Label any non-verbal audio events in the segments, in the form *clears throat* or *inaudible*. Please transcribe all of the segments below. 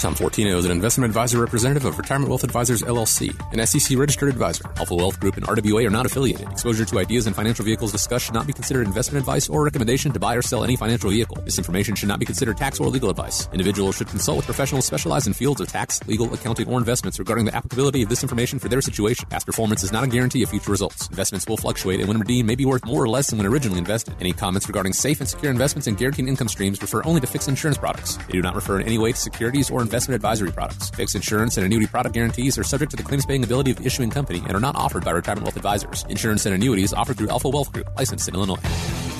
Tom Fortino is an investment advisor representative of Retirement Wealth Advisors LLC, an SEC registered advisor. Alpha Wealth Group and RWA are not affiliated. Exposure to ideas and financial vehicles discussed should not be considered investment advice or recommendation to buy or sell any financial vehicle. This information should not be considered tax or legal advice. Individuals should consult with professionals specialized in fields of tax, legal, accounting, or investments regarding the applicability of this information for their situation. Past performance is not a guarantee of future results. Investments will fluctuate and when redeemed may be worth more or less than when originally invested. Any comments regarding safe and secure investments and guaranteed income streams refer only to fixed insurance products. They do not refer in any way to securities or investment advisory products. Fixed insurance and annuity product guarantees are subject to the claims paying ability of the issuing company and are not offered by Retirement Wealth Advisors. Insurance and annuities offered through Alpha Wealth Group, licensed in Illinois.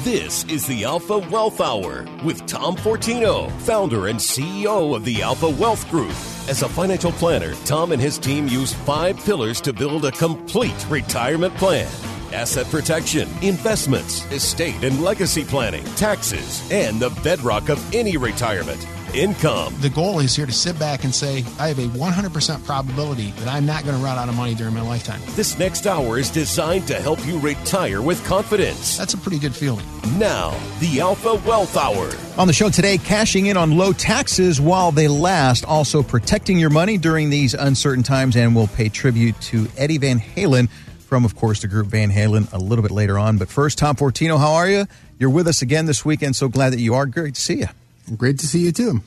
This is the Alpha Wealth Hour with Tom Fortino, founder and CEO of the Alpha Wealth Group. As a financial planner, Tom and his team use five pillars to build a complete retirement plan asset protection, investments, estate and legacy planning, taxes, and the bedrock of any retirement income. The goal is here to sit back and say, I have a 100% probability that I'm not going to run out of money during my lifetime. This next hour is designed to help you retire with confidence. That's a pretty good feeling. Now, the Alpha Wealth Hour. On the show today, cashing in on low taxes while they last, also protecting your money during these uncertain times, and we'll pay tribute to Eddie Van Halen from, of course, the group Van Halen a little bit later on. But first, Tom Fortino, how are you? You're with us again this weekend. So glad that you are. Great to see you. Great to see you too.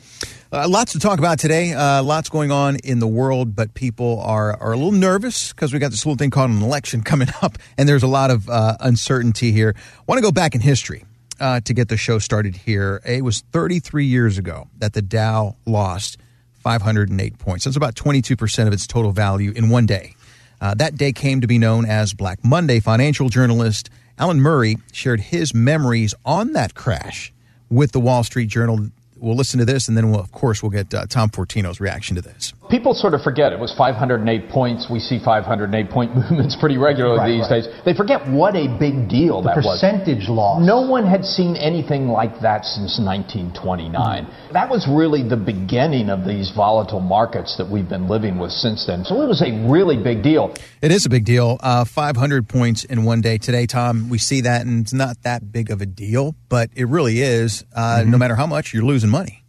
Uh, lots to talk about today. Uh, lots going on in the world, but people are, are a little nervous because we got this little thing called an election *laughs* coming up, and there's a lot of uh, uncertainty here. Want to go back in history uh, to get the show started here. It was 33 years ago that the Dow lost 508 points. That's about 22% of its total value in one day. Uh, that day came to be known as Black Monday. Financial journalist Alan Murray shared his memories on that crash with the Wall Street Journal. We'll listen to this, and then, we'll, of course, we'll get uh, Tom Fortino's reaction to this. People sort of forget it was 508 points. We see 508 point *laughs* movements pretty regularly Right, these right. days. They forget what a big deal The that was. percentage loss. No one had seen anything like that since 1929. That was really the beginning of these volatile markets that we've been living with since then. So it was a really big deal. It is a big deal. Uh, 500 points in one day today, Tom. We see that, and it's not that big of a deal, but it really is. Uh, No matter how much, you're losing money.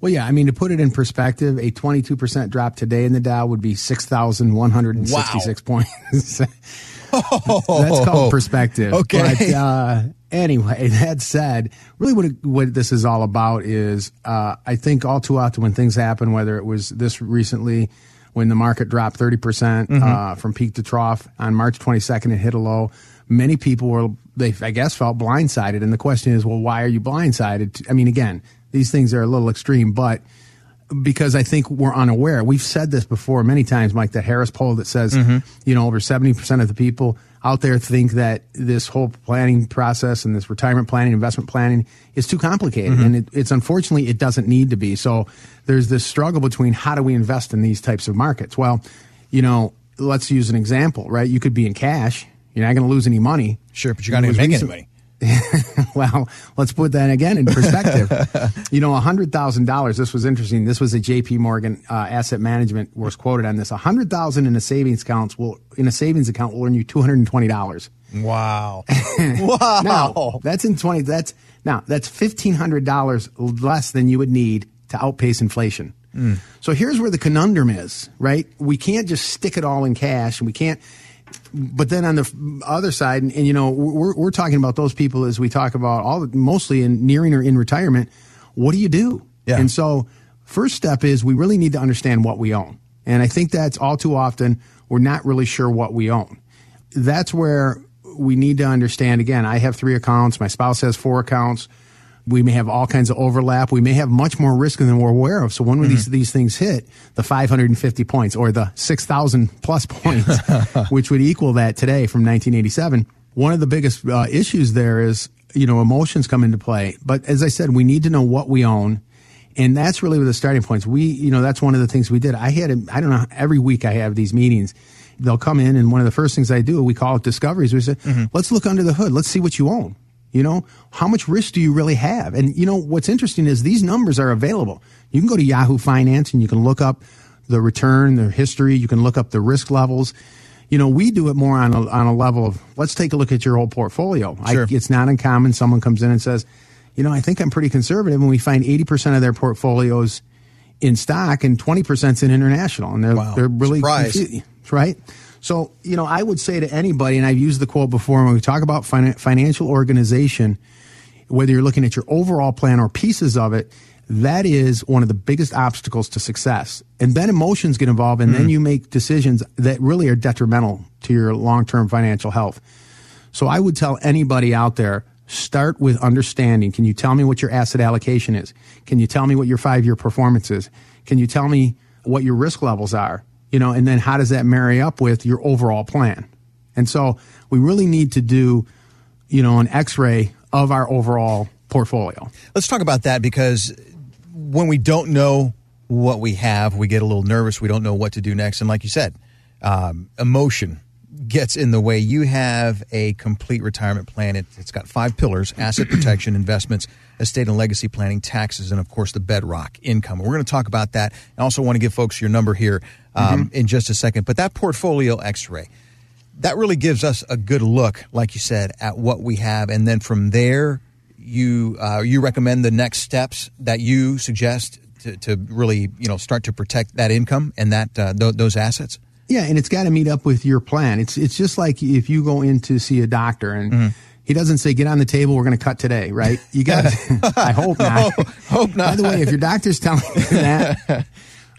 Well, yeah, I mean, to put it in perspective, a 22% drop today in the Dow would be 6,166 points. *laughs* That's called perspective. Okay. But uh, anyway, that said, really what, it, what this is all about is uh, I think all too often when things happen, whether it was this recently when the market dropped 30% uh, from peak to trough on March 22nd, it hit a low. Many people were, they, I guess, felt blindsided. And the question is, well, why are you blindsided? I mean, again, these things are a little extreme, but because I think we're unaware. We've said this before many times, Mike, the Harris poll that says, mm-hmm. you know, over 70% of the people out there think that this whole planning process and this retirement planning, investment planning is too complicated. Mm-hmm. And it, it's unfortunately, it doesn't need to be. So there's this struggle between how do we invest in these types of markets? Well, you know, let's use an example, right? You could be in cash. You're not going to lose any money. Sure, but you're not going to make any money. *laughs* well, let's put that again in perspective. *laughs* you know, hundred thousand dollars. This was interesting. This was a J.P. Morgan uh, Asset Management was quoted on this. A hundred thousand in a savings account will in a savings account will earn you two hundred and twenty dollars. Wow. *laughs* wow. Now that's in twenty. That's now that's fifteen hundred dollars less than you would need to outpace inflation. So here's where the conundrum is, right? We can't just stick it all in cash, and we can't. But then on the other side, and, and you know, we're we're talking about those people as we talk about all mostly in nearing or in retirement. What do you do? Yeah. And so, first step is we really need to understand what we own, and I think that's all too often we're not really sure what we own that's where we need to understand again i have three accounts my spouse has four accounts we may have all kinds of overlap we may have much more risk than we're aware of so when these, these things hit the 550 points or the 6000 plus *laughs* points which would equal that today from 1987 one of the biggest uh, issues there is you know emotions come into play but as i said we need to know what we own And that's really where the starting points. We, you know, that's one of the things we did. I had, I don't know, every week I have these meetings. They'll come in, and one of the first things I do, we call it discoveries. We say, Mm-hmm. let's look under the hood. Let's see what you own. You know, how much risk do you really have? And you know, what's interesting is these numbers are available. You can go to Yahoo Finance and you can look up the return, the history. You can look up the risk levels. You know, we do it more on a, on a level of let's take a look at your whole portfolio. Sure. I, it's not uncommon. Someone comes in and says, you know, I think I'm pretty conservative, and we find 80% of their portfolios in stock and 20% in international, and they're Wow. they're really Surprise. confu- right? So, you know, I would say to anybody, and I've used the quote before when we talk about finan- financial organization, whether you're looking at your overall plan or pieces of it, that is one of the biggest obstacles to success. And then emotions get involved, and then hmm. you make decisions that really are detrimental to your long term financial health. So I would tell anybody out there start with understanding. Can you tell me what your asset allocation is? Can you tell me what your five year performance is? Can you tell me what your risk levels are? You know, and then how does that marry up with your overall plan? And so we really need to do, you know, an x ray of our overall portfolio. Let's talk about that because when we don't know what we have, we get a little nervous. We don't know what to do next. And like you said, um, emotion gets in the way. You have a complete retirement plan. It, it's got five pillars *clears throat* asset protection, investments, estate and legacy planning, taxes, and of course the bedrock income. We're going to talk about that. I also want to give folks your number here um, in just a second. But that portfolio x ray, that really gives us a good look, like you said, at what we have, and then from there, you uh, you recommend the next steps that you suggest to, to really you know start to protect that income and that uh, th- those assets. Yeah, and it's got to meet up with your plan. It's it's just like if you go in to see a doctor and he doesn't say get on the table, we're going to cut today, right? You got. *laughs* *laughs* I hope not. hope not. By the way, if your doctor's telling you that, *laughs*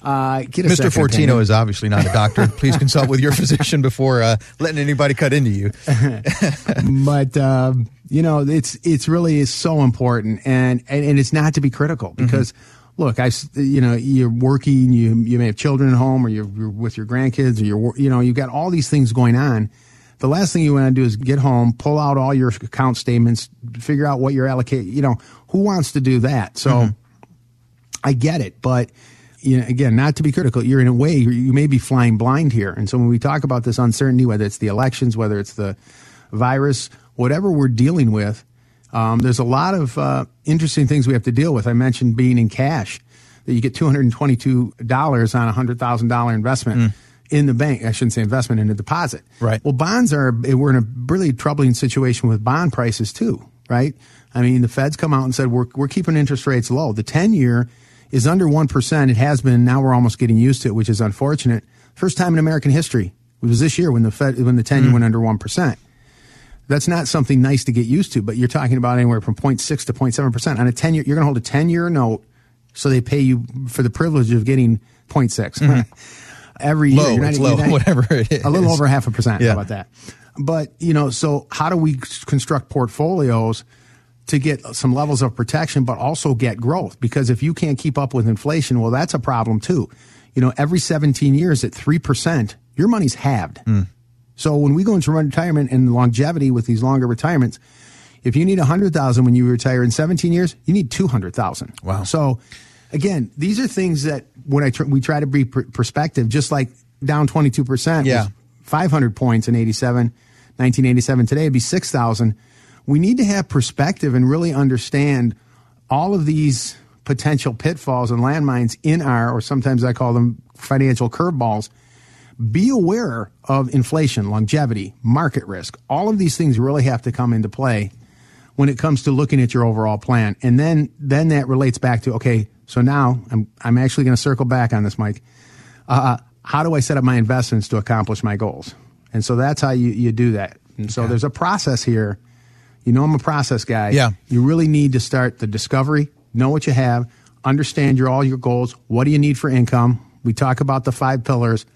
uh, Mr. Fortino opinion. is obviously not a doctor. *laughs* Please consult with your physician before uh, letting anybody cut into you. *laughs* but um, you know it's it's really is so important and, and and it's not to be critical because look i you know you're working you you may have children at home or you're, you're with your grandkids or you're, you know, you've got all these things going on the last thing you want to do is get home pull out all your account statements figure out what you're allocate you know who wants to do that so I get it, but you know, again, not to be critical, you're in a way you may be flying blind here. And so when we talk about this uncertainty, whether it's the elections, whether it's the virus, whatever we're dealing with, um, there's a lot of uh, interesting things we have to deal with. I mentioned being in cash, that you get $222 on a $100,000 investment. In the bank, I shouldn't say investment in a deposit. Right. Well, bonds are, we're in a really troubling situation with bond prices too, right? I mean, the Fed's come out and said we're, we're keeping interest rates low. The 10 year is under 1%. It has been. Now we're almost getting used to it, which is unfortunate. First time in American history. It was this year when the Fed, when the 10 year went under 1%. That's not something nice to get used to, but you're talking about anywhere from 0.6 to 0.7%. On a 10 year, you're going to hold a 10 year note, so they pay you for the privilege of getting 0.6. Mm-hmm. *laughs* Every Low, year. Not- it's low, not- whatever it is. A little over half a percent. Yeah. How about that? But, you know, so how do we construct portfolios to get some levels of protection, but also get growth? Because if you can't keep up with inflation, well, that's a problem too. You know, every 17 years at 3%, your money's halved. Mm. So when we go into retirement and longevity with these longer retirements, if you need 100,000 when you retire in 17 years, you need 200,000. Wow. So again, these are things that when I tr- we try to be pr- perspective, just like down 22% Yeah. 500 points in 87, 1987 today it'd be 6,000. We need to have perspective and really understand all of these potential pitfalls and landmines in our, or sometimes I call them financial curveballs. Be aware of inflation, longevity, market risk. All of these things really have to come into play when it comes to looking at your overall plan. And then, then that relates back to, okay, so now I'm, I'm actually going to circle back on this, Mike. Uh, how do I set up my investments to accomplish my goals? And so that's how you, you do that. And so there's a process here. You know, I'm a process guy. Yeah. You really need to start the discovery, know what you have, understand your, all your goals. What do you need for income? We talk about the five pillars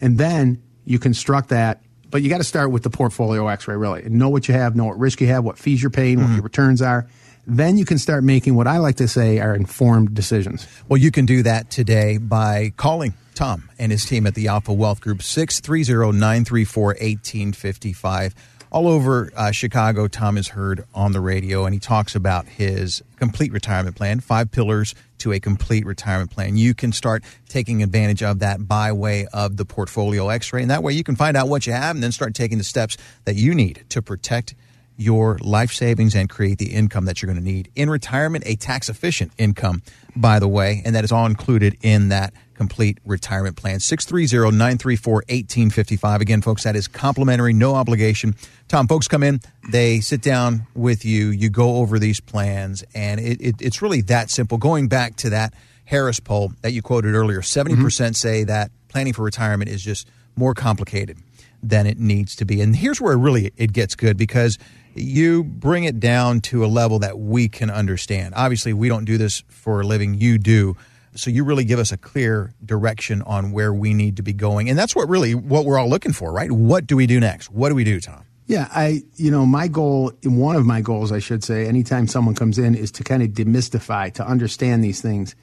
and then you construct that. But you got to start with the portfolio X-ray, really, and know what you have, know what risk you have, what fees you're paying, what mm-hmm. your returns are. Then you can start making what I like to say are informed decisions. Well, you can do that today by calling Tom and his team at the Alpha Wealth Group, 630 934 1855. All over uh, Chicago, Tom is heard on the radio, and he talks about his complete retirement plan, five pillars to a complete retirement plan. You can start taking advantage of that by way of the portfolio x ray. And that way you can find out what you have and then start taking the steps that you need to protect your life savings and create the income that you're going to need in retirement, a tax efficient income, by the way, and that is all included in that complete retirement plan. 630 934 1855. Again, folks, that is complimentary, no obligation. Tom, folks come in, they sit down with you, you go over these plans, and it, it, it's really that simple. Going back to that Harris poll that you quoted earlier, 70% mm-hmm. percent say that planning for retirement is just more complicated than it needs to be. And here's where really it gets good because you bring it down to a level that we can understand. Obviously, we don't do this for a living, you do. So you really give us a clear direction on where we need to be going. And that's what really what we're all looking for, right? What do we do next? What do we do, Tom? Yeah, I, you know, my goal, one of my goals, I should say, anytime someone comes in is to kind of demystify, to understand these things.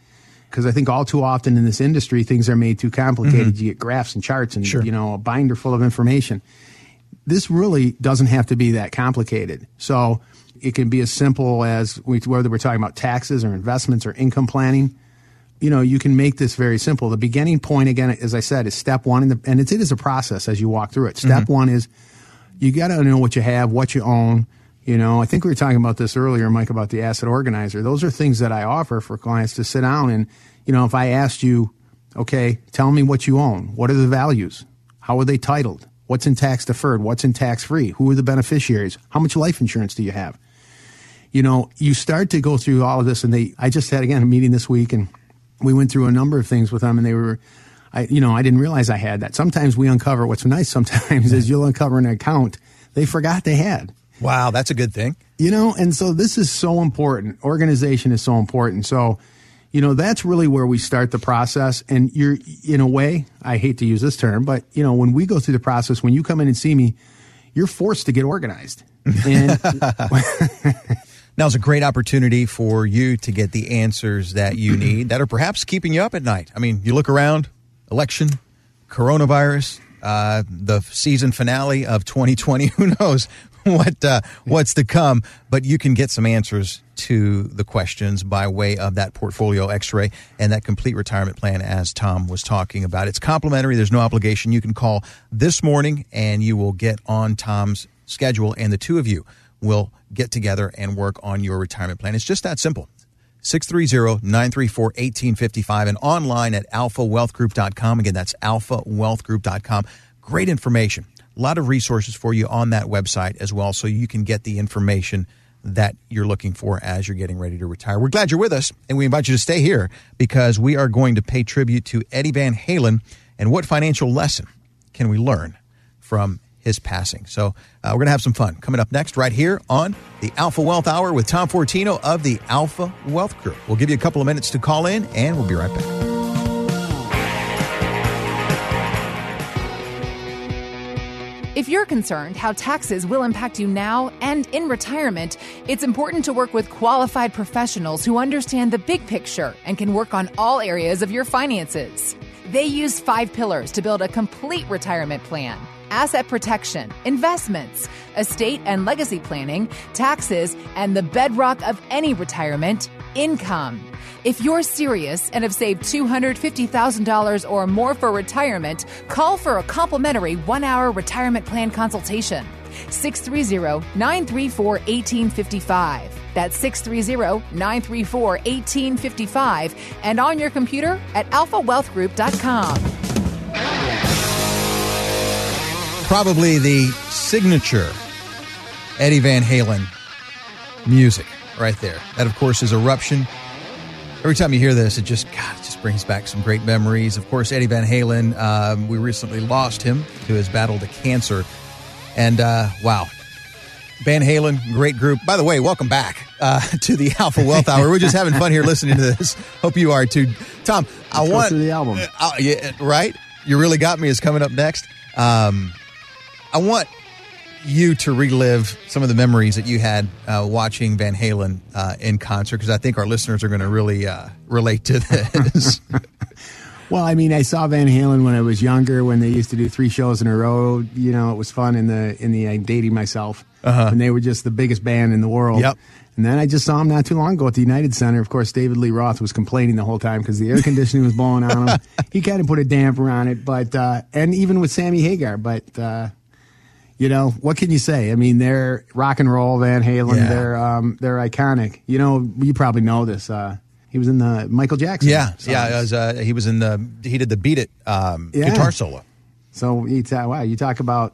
Because I think all too often in this industry, things are made too complicated. Mm-hmm. You get graphs and charts and, Sure. you know, a binder full of information. This really doesn't have to be that complicated. So it can be as simple as we- whether we're talking about taxes or investments or income planning. You know, you can make this very simple. The beginning point, again, as I said, is step one, in the, and it's, it is a process as you walk through it. Step mm-hmm. one is you got to know what you have, what you own. You know, I think we were talking about this earlier, Mike, about the asset organizer. Those are things that I offer for clients to sit down and, you know, if I asked you, okay, tell me what you own. What are the values? How are they titled? What's in tax deferred? What's in tax free? Who are the beneficiaries? How much life insurance do you have? You know, you start to go through all of this and they, I just had again a meeting this week and we went through a number of things with them and they were, I, you know, I didn't realize I had that. Sometimes we uncover what's nice sometimes is you'll uncover an account they forgot they had. Wow, that's a good thing. You know, and so this is so important. Organization is so important. So, you know, that's really where we start the process. And you're, in a way, I hate to use this term, but, you know, when we go through the process, when you come in and see me, you're forced to get organized. And *laughs* Now is a great opportunity for you to get the answers that you *clears throat* need that are perhaps keeping you up at night. I mean, you look around, election, coronavirus, uh, the season finale of 2020. *laughs* Who knows what uh, what's to come? But you can get some answers to the questions by way of that portfolio X-ray and that complete retirement plan, as Tom was talking about. It's complimentary. There's no obligation. You can call this morning, and you will get on Tom's schedule, and the two of you will get together and work on your retirement plan. It's just that simple. 630-934-1855 and online at alphawealthgroup.com. Again, that's alphawealthgroup.com. Great information. A lot of resources for you on that website as well so you can get the information that you're looking for as you're getting ready to retire. We're glad you're with us and we invite you to stay here because we are going to pay tribute to Eddie Van Halen and what financial lesson can we learn from his passing. So uh, we're going to have some fun coming up next right here on the Alpha Wealth Hour with Tom Fortino of the Alpha Wealth Group. We'll give you a couple of minutes to call in and we'll be right back. If you're concerned how taxes will impact you now and in retirement, it's important to work with qualified professionals who understand the big picture and can work on all areas of your finances. They use five pillars to build a complete retirement plan asset protection, investments, estate and legacy planning, taxes, and the bedrock of any retirement income. If you're serious and have saved $250,000 or more for retirement, call for a complimentary one hour retirement plan consultation. 630 934 1855. That's 630 934 1855 and on your computer at alphawealthgroup.com. Probably the signature Eddie Van Halen music right there. That, of course, is Eruption. Every time you hear this, it just, God, it just brings back some great memories. Of course, Eddie Van Halen, um, we recently lost him to his battle to cancer. And uh, wow, Van Halen, great group. By the way, welcome back uh, *laughs* to the Alpha Wealth Hour. We're just having fun here listening to this. Hope you are too. Tom, I Let's want the album. Uh, yeah, right. You really got me. Is coming up next. Um, I want you to relive some of the memories that you had uh, watching Van Halen uh, in concert because I think our listeners are going to really uh, relate to this. *laughs* *laughs* Well, I mean, I saw Van Halen when I was younger, when they used to do three shows in a row. You know, it was fun in the in the I'm dating myself, Uh-huh. and they were just the biggest band in the world. Yep. And then I just saw him not too long ago at the United Center. Of course, David Lee Roth was complaining the whole time because the air *laughs* conditioning was blowing on him. He kind of put a damper on it, but uh, and even with Sammy Hagar, but uh, you know what can you say? I mean, they're rock and roll, Van Halen. Yeah. They're um, they're iconic. You know, you probably know this. Uh, he was in the Michael Jackson. Yeah, songs. yeah. Was, uh, he was in the he did the Beat It um, Yeah. guitar solo. So you ta- wow, you talk about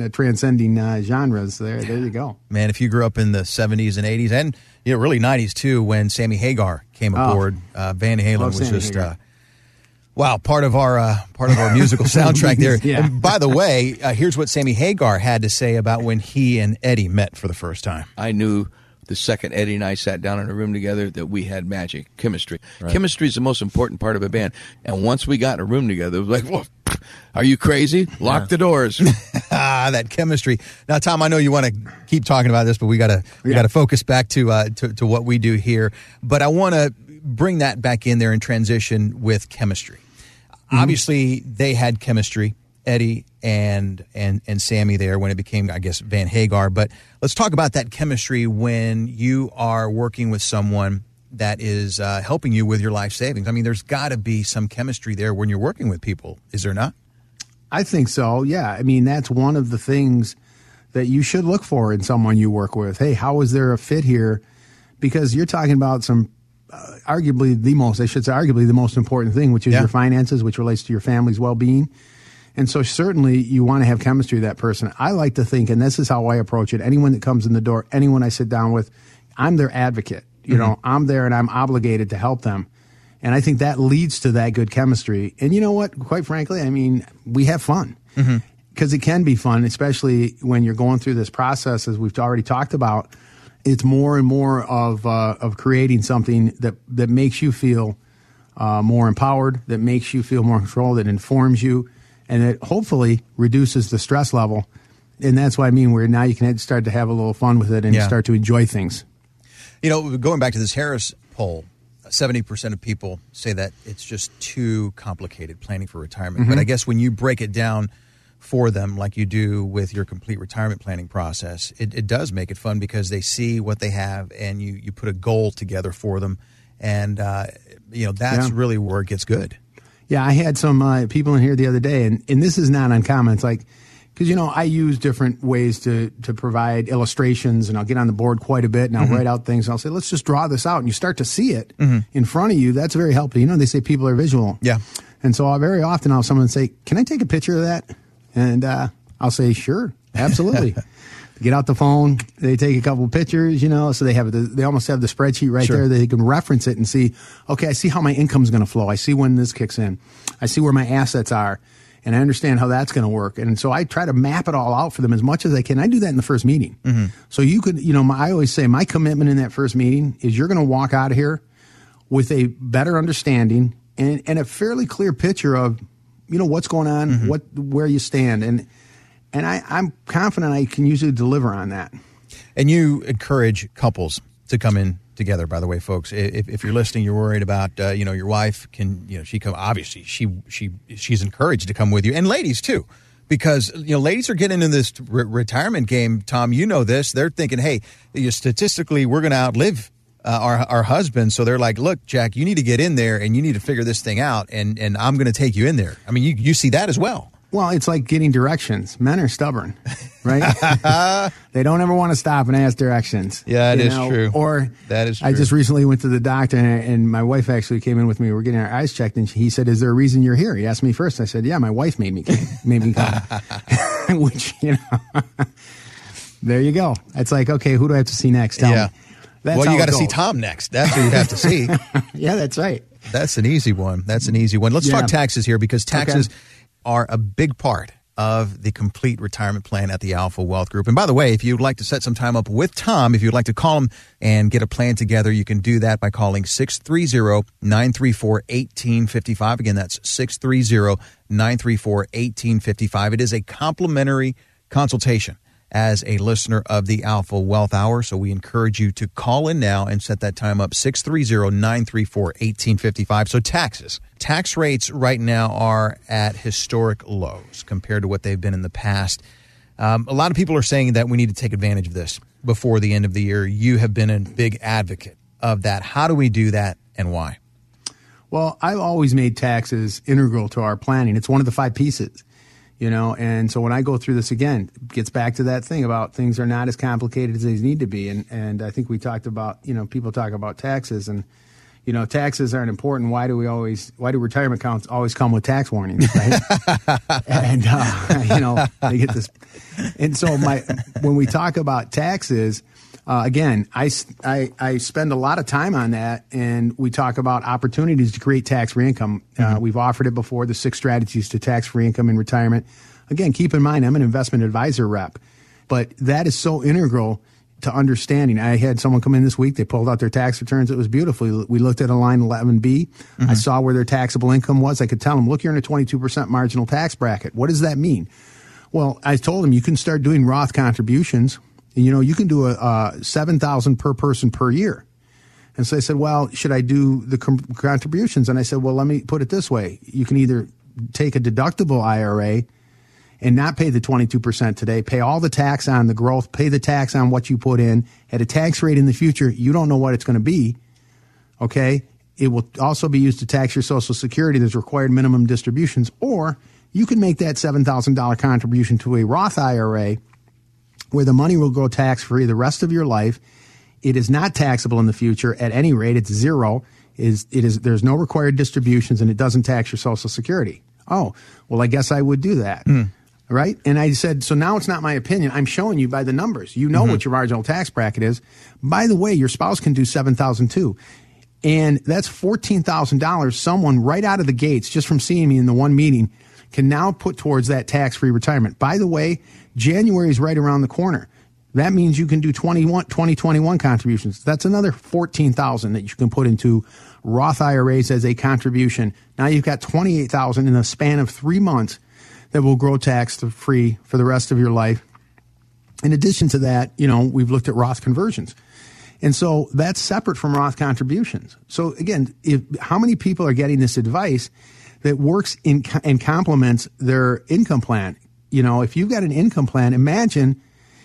uh, transcending uh, genres. There, there you go. Man, if you grew up in the '70s and '80s and you know really '90s too, when Sammy Hagar came Oh. aboard, uh, Van Halen Love was Sammy just uh, wow part of our uh, part of our *laughs* musical soundtrack there. Yeah. And by the way, uh, here's what Sammy Hagar had to say about when he and Eddie met for the first time. I knew the second Eddie and I sat down in a room together that we had magic, chemistry. Chemistry is the most important part of a band. And once we got in a room together, it was like, well, *laughs* are you crazy? Lock the doors. *laughs* ah, that chemistry. Now, Tom, I know you want to keep talking about this, but we gotta we Yeah. gotta focus back to, uh, to to what we do here. But I want to bring that back in there and transition with chemistry. Obviously, they had chemistry, Eddie and and and Sammy there when it became, I guess, Van Hagar. But let's talk about that chemistry when you are working with someone that is uh, helping you with your life savings. I mean, there's got to be some chemistry there when you're working with people, is there not? I think so. Yeah. I mean, that's one of the things that you should look for in someone you work with. Hey, how is there a fit here? Because you're talking about some, uh, arguably the most, I should say, arguably the most important thing, which is Yeah. your finances, which relates to your family's well being. And so, certainly, you want to have chemistry with that person. I like to think, and this is how I approach it anyone that comes in the door, anyone I sit down with, I'm their advocate. You know, I'm there and I'm obligated to help them. And I think that leads to that good chemistry. And you know what? Quite frankly, I mean, we have fun because it can be fun, especially when you're going through this process, as we've already talked about. It's more and more of uh, of creating something that that makes you feel uh, more empowered, that makes you feel more control, that informs you, and that hopefully reduces the stress level. And that's what I mean. Where now you can start to have a little fun with it and Yeah. start to enjoy things. You know, going back to this Harris poll, 70% of people say that it's just too complicated planning for retirement. But I guess when you break it down for them, like you do with your complete retirement planning process, it, it does make it fun because they see what they have and you, you put a goal together for them. And, uh, you know, that's Yeah. really where it gets good. Yeah, I had some uh, people in here the other day, and, and this is not uncommon. It's like, because, you know, I use different ways to, to provide illustrations, and I'll get on the board quite a bit, and I'll write out things, and I'll say, let's just draw this out. And you start to see it in front of you. That's very helpful. You know, they say people are visual. Yeah. And so I'll very often I'll have someone say, can I take a picture of that? And uh, I'll say, sure, absolutely. *laughs* Get out the phone. They take a couple pictures, you know, so they have the, they almost have the spreadsheet right Sure. there. They can reference it and see, okay, I see how my income's going to flow. I see when this kicks in. I see where my assets are, and I understand how that's going to work. And so I try to map it all out for them as much as I can. I do that in the first meeting. So you could, you know, my, I always say my commitment in that first meeting is you're going to walk out of here with a better understanding and, and a fairly clear picture of, you know, what's going on, what where you stand, and and I, I'm confident I can usually deliver on that. And you encourage couples to come in together. By the way, folks, if, if you're listening, you're worried about uh, you know your wife can you know she come obviously she she she's encouraged to come with you, and ladies too, because you know ladies are getting into this re- retirement game. Tom, you know this. They're thinking, hey, you statistically we're going to outlive. Uh, our our husbands, so they're like, look, Jack, you need to get in there and you need to figure this thing out, and and I'm going to take you in there. I mean, you you see that as well. Well, it's like getting directions. Men are stubborn, right? *laughs* they don't ever want to stop and ask directions. Yeah, it is true. Or That is True. I just recently went to the doctor, and, and my wife actually came in with me. We are getting our eyes checked, and he said, "Is there a reason you're here?" He asked me first. I said, "Yeah, my wife made me came, made me come." *laughs* *laughs* Which you know, there you go. It's like, okay, who do I have to see next? Tell yeah. me. That's well, you got to see. Tom next. That's who you have to see. *laughs* Yeah, that's right. That's an easy one. That's an easy one. Let's Yeah. talk taxes here because taxes Okay. are a big part of the complete retirement plan at the Alpha Wealth Group. And by the way, if you'd like to set some time up with Tom, if you'd like to call him and get a plan together, you can do that by calling 630-934-1855. Again, that's 630-934-1855. It is a complimentary consultation as a listener of the Alpha Wealth Hour. So we encourage you to call in now and set that time up 630-934-1855. So taxes. Tax rates right now are at historic lows compared to what they've been in the past. Um, a lot of people are saying that we need to take advantage of this before the end of the year. You have been a big advocate of that. How do we do that and why? Well, I've always made taxes integral to our planning. It's one of the five pieces, you know. And so when I go through this again, it gets back to that thing about things are not as complicated as they need to be. And and I think we talked about, you know, people talk about taxes and you know, taxes aren't important. Why do we always? Why do retirement accounts always come with tax warnings? Right? *laughs* and uh, *laughs* you know, they get this. And so, my when we talk about taxes, uh, again, I, I, I spend a lot of time on that, and we talk about opportunities to create tax free income. Uh, mm-hmm. we've offered it before. The six strategies to tax free income in retirement. Again, keep in mind, I'm an investment advisor rep, but that is so integral to understanding. I had someone come in this week. They pulled out their tax returns. It was beautiful. We looked at a line 11B. Mm-hmm. I saw where their taxable income was. I could tell them, look, you're in a 22% marginal tax bracket. What does that mean? Well, I told them you can start doing Roth contributions. You know, you can do a, a 7,000 per person per year. And so I said, well, should I do the com- contributions? And I said, well, let me put it this way. You can either take a deductible IRA and not pay the 22% today, pay all the tax on the growth, pay the tax on what you put in at a tax rate in the future. You don't know what it's going to be. Okay. It will also be used to tax your Social Security. There's required minimum distributions. Or you can make that $7,000 contribution to a Roth IRA where the money will go tax free the rest of your life. It is not taxable in the future at any rate. It's zero. Is it is there's no required distributions and it doesn't tax your Social Security. Oh, well, I guess I would do that. Mm right? And I said, so now it's not my opinion. I'm showing you by the numbers. You know mm-hmm. what your marginal tax bracket is. By the way, your spouse can do seven thousand too, and that's fourteen thousand dollars. Someone right out of the gates, just from seeing me in the one meeting, can now put towards that tax free retirement. By the way, January is right around the corner. That means you can do 21, 2021 contributions. That's another 14,000 that you can put into Roth IRAs as a contribution. Now you've got 28,000 in the span of three months that will grow tax free for the rest of your life. In addition to that, you know, we've looked at Roth conversions. And so that's separate from Roth contributions. So again, if, how many people are getting this advice that works in and complements their income plan? You know, if you've got an income plan, imagine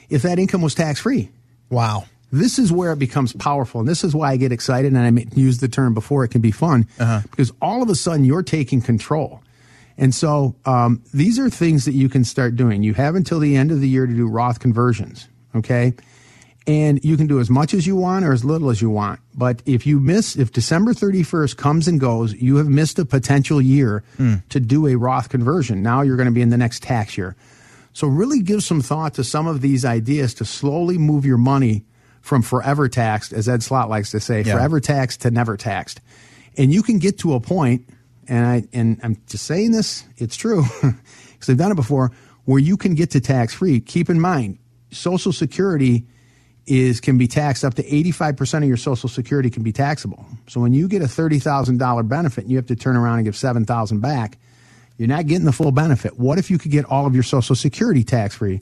if that income was tax free. Wow. This is where it becomes powerful. And this is why I get excited. And I used the term before it can be fun uh-huh. because all of a sudden you're taking control. And so um, these are things that you can start doing. You have until the end of the year to do Roth conversions, okay? And you can do as much as you want or as little as you want. But if you miss, if December 31st comes and goes, you have missed a potential year mm. to do a Roth conversion. Now you're going to be in the next tax year. So really give some thought to some of these ideas to slowly move your money from forever taxed, as Ed Slott likes to say, yeah. forever taxed to never taxed. And you can get to a point and I and I'm just saying this, it's true *laughs* because I've done it before. Where you can get to tax free. Keep in mind, Social Security is can be taxed up to 85% of your Social Security can be taxable. So when you get a $30,000 benefit, and you have to turn around and give 7,000 back. You're not getting the full benefit. What if you could get all of your Social Security tax free?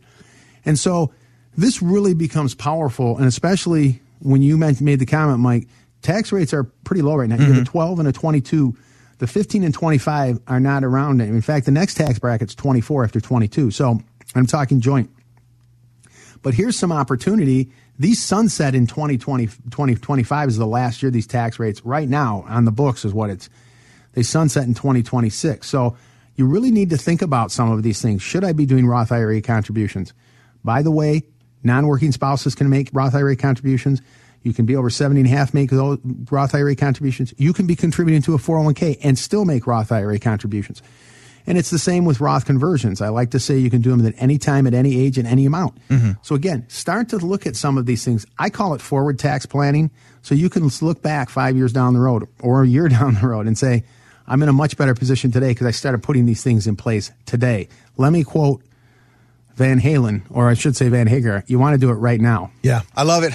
And so this really becomes powerful, and especially when you made the comment, Mike, tax rates are pretty low right now. Mm-hmm. You have a 12 and a 22 the 15 and 25 are not around. In fact, the next tax bracket is 24 after 22. So I'm talking joint. But here's some opportunity. These sunset in 2020, 2025 is the last year these tax rates right now on the books is what it's, they sunset in 2026. So you really need to think about some of these things. Should I be doing Roth IRA contributions? By the way, non working spouses can make Roth IRA contributions. You can be over 70 and a half, make those Roth IRA contributions. You can be contributing to a 401k and still make Roth IRA contributions. And it's the same with Roth conversions. I like to say you can do them at any time, at any age, and any amount. Mm-hmm. So again, start to look at some of these things. I call it forward tax planning. So you can look back five years down the road or a year *laughs* down the road and say, I'm in a much better position today because I started putting these things in place today. Let me quote Van Halen, or I should say Van Hagar, you want to do it right now. Yeah, I love it.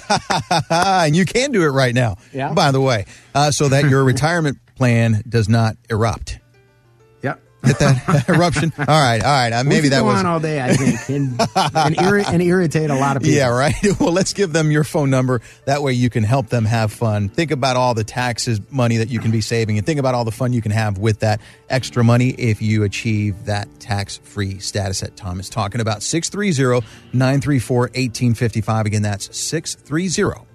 *laughs* and you can do it right now, yeah. by the way, uh, so that your retirement plan does not erupt. Get that *laughs* eruption? All right, all right. Uh, maybe that go was on all day, I think, and, and, irri- and irritate a lot of people. Yeah, right. *laughs* Well, let's give them your phone number. That way you can help them have fun. Think about all the taxes money that you can be saving and think about all the fun you can have with that extra money if you achieve that tax free status that Tom is talking about. 630 934 1855. Again, that's 630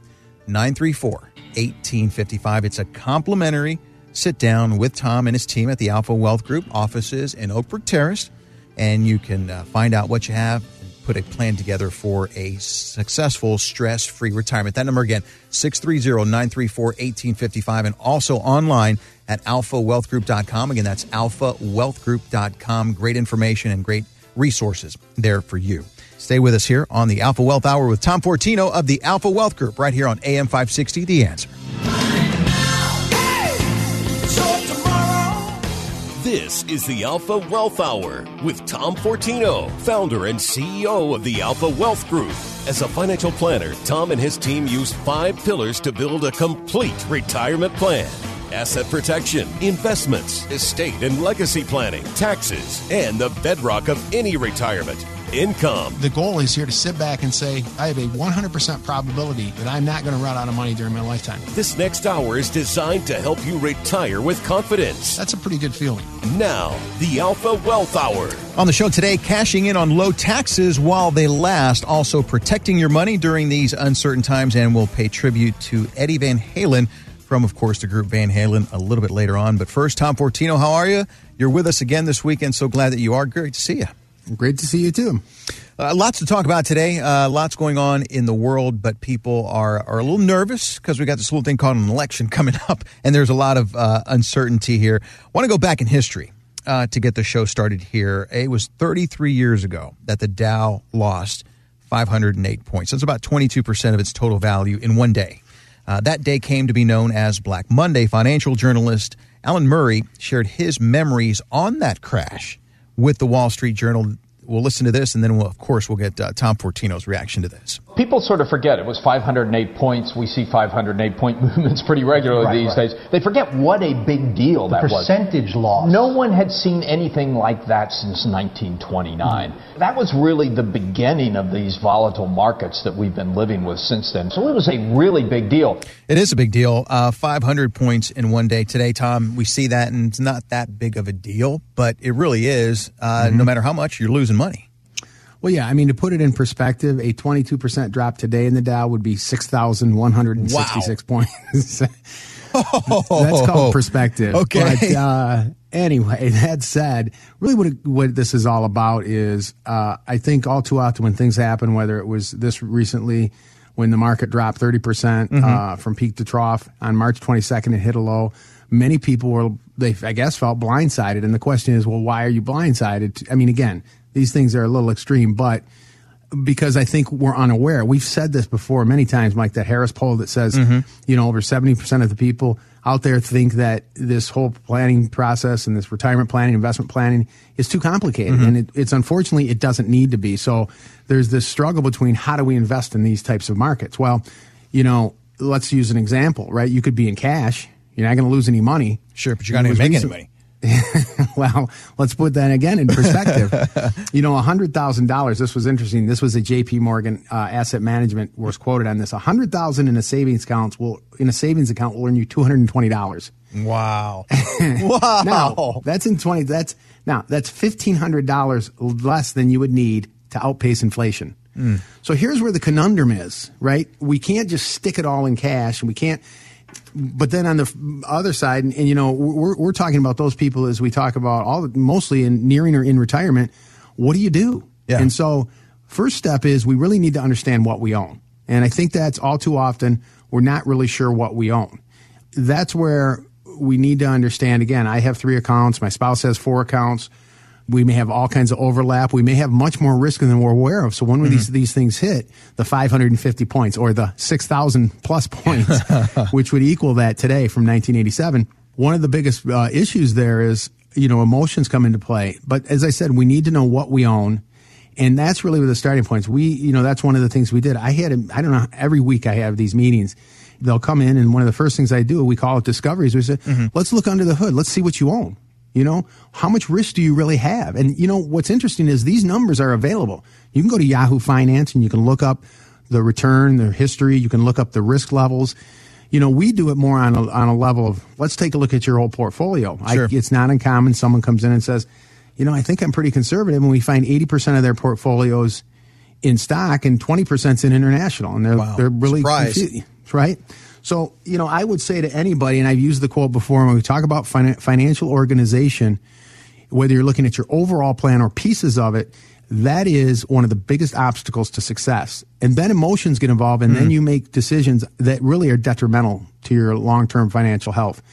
934 1855. It's a complimentary sit down with Tom and his team at the Alpha Wealth Group offices in Oakbrook Terrace, and you can uh, find out what you have and put a plan together for a successful, stress free retirement. That number again, 630 934 1855, and also online at alphawealthgroup.com. Again, that's alphawealthgroup.com. Great information and great resources there for you. Stay with us here on the Alpha Wealth Hour with Tom Fortino of the Alpha Wealth Group, right here on AM 560, The Answer. This is the Alpha Wealth Hour with Tom Fortino, founder and CEO of the Alpha Wealth Group. As a financial planner, Tom and his team use five pillars to build a complete retirement plan asset protection, investments, estate and legacy planning, taxes, and the bedrock of any retirement income. The goal is here to sit back and say, I have a 100% probability that I'm not going to run out of money during my lifetime. This next hour is designed to help you retire with confidence. That's a pretty good feeling. Now, the Alpha Wealth Hour. On the show today, cashing in on low taxes while they last, also protecting your money during these uncertain times, and we'll pay tribute to Eddie Van Halen from, of course, the group Van Halen a little bit later on. But first, Tom Fortino, how are you? You're with us again this weekend. So glad that you are. Great to see you. Great to see you too. Uh, lots to talk about today. Uh, lots going on in the world, but people are, are a little nervous because we got this little thing called an election *laughs* coming up, and there's a lot of uh, uncertainty here. want to go back in history uh, to get the show started here. It was 33 years ago that the Dow lost 508 points. That's about 22% of its total value in one day. Uh, that day came to be known as Black Monday. Financial journalist Alan Murray shared his memories on that crash with the Wall Street Journal. We'll listen to this, and then, we'll, of course, we'll get uh, Tom Fortino's reaction to this. People sort of forget it was 508 points. We see 508 point *laughs* movements pretty regularly Right, these right. days. They forget what a big deal The that was. percentage loss. No one had seen anything like that since 1929. That was really the beginning of these volatile markets that we've been living with since then. So it was a really big deal. It is a big deal. Uh, 500 points in one day today, Tom. We see that, and it's not that big of a deal, but it really is. Uh, No matter how much you're losing money. Well, yeah, I mean, to put it in perspective, a 22% drop today in the Dow would be 6,166 points. *laughs* That's called perspective. Okay. But uh, anyway, *laughs* that said, really what, it, what this is all about is uh, I think all too often when things happen, whether it was this recently when the market dropped 30% Mm-hmm. uh, from peak to trough on March 22nd, it hit a low. Many people were, they, I guess, felt blindsided. And the question is, well, why are you blindsided? I mean, again, these things are a little extreme, but because I think we're unaware. We've said this before many times, Mike, that Harris poll that says, mm-hmm. you know, over 70% of the people out there think that this whole planning process and this retirement planning, investment planning is too complicated. Mm-hmm. And it, it's unfortunately, it doesn't need to be. So there's this struggle between how do we invest in these types of markets? Well, you know, let's use an example, right? You could be in cash. You're not going to lose any money. Sure, but you're not going to make any money. *laughs* well, let's put that again in perspective. *laughs* you know, hundred thousand dollars. This was interesting. This was a J.P. Morgan uh, Asset Management was quoted on this. A hundred thousand in a savings account will in a savings account will earn you two hundred and twenty dollars. Wow. *laughs* wow. Now that's in twenty. That's now that's fifteen hundred dollars less than you would need to outpace inflation. So here's where the conundrum is, right? We can't just stick it all in cash, and we can't. But then on the other side, and, and, you know, we're we're talking about those people as we talk about all mostly in nearing or in retirement. What do you do? Yeah. And so, first step is we really need to understand what we own, and I think that's all too often we're not really sure what we own. That's where we need to understand. Again, I have three accounts. My spouse has four accounts. We may have all kinds of overlap. We may have much more risk than we're aware of. So when these these things hit the 550 points or the 6,000 plus points, *laughs* which would equal that today from 1987, one of the biggest uh, issues there is you know emotions come into play. But as I said, we need to know what we own. And that's really where the starting points. We, you know, that's one of the things we did. I had, i don't know, every week I have these meetings. They'll come in, and one of the first things I do, we call it discoveries. We say, let's look under the hood. Let's see what you own. You know, how much risk do you really have? And you know, what's interesting is these numbers are available. You can go to Yahoo Finance and you can look up the return, the history. You can look up the risk levels. You know, we do it more on a, on a level of let's take a look at your whole portfolio. Sure. I, it's not uncommon. Someone comes in and says, you know, I think I'm pretty conservative, and we find 80% of their portfolios in stock and 20% in international, and they're Wow. they're really confused, right? So, you know, I would say to anybody, and I've used the quote before when we talk about finan- financial organization, whether you're looking at your overall plan or pieces of it, that is one of the biggest obstacles to success. And then emotions get involved, and then mm-hmm. you make decisions that really are detrimental to your long term financial health.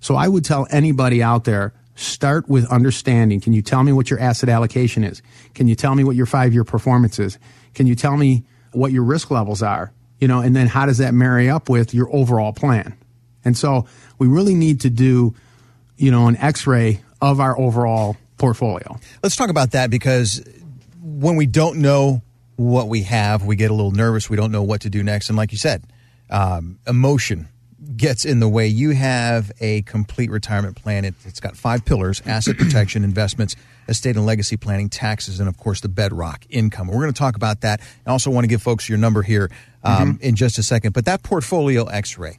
So I would tell anybody out there start with understanding. Can you tell me what your asset allocation is? Can you tell me what your five year performance is? Can you tell me what your risk levels are? You know, and then how does that marry up with your overall plan? And so we really need to do, you know, an x ray of our overall portfolio. Let's talk about that because when we don't know what we have, we get a little nervous. We don't know what to do next. And like you said, um, emotion gets in the way. You have a complete retirement plan. It, it's got five pillars asset protection, investments, estate and legacy planning, taxes, and of course the bedrock income. We're going to talk about that. I also want to give folks your number here um, in just a second. But that portfolio x ray,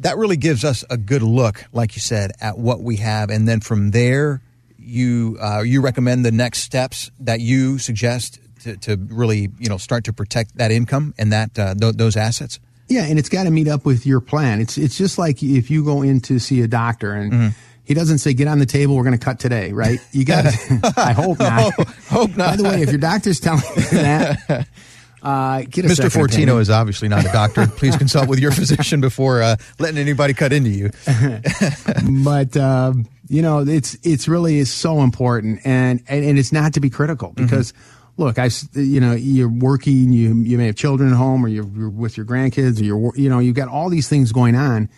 that really gives us a good look, like you said, at what we have. And then from there, you uh, you recommend the next steps that you suggest to, to really you know start to protect that income and that uh, th- those assets. Yeah, and it's got to meet up with your plan. It's it's just like if you go in to see a doctor and he doesn't say get on the table, we're going to cut today, right? You *laughs* got. to I hope not. hope not. By the way, if your doctor's telling you that, *laughs* uh, get a Mr. Fortino opinion. is obviously not a doctor. Please consult with your *laughs* physician before uh, letting anybody cut into you. but um, you know it's it's really is so important and, and and it's not to be critical because look I, you know you're working you you may have children at home or you're, you're with your grandkids or you're you know you've got all these things going on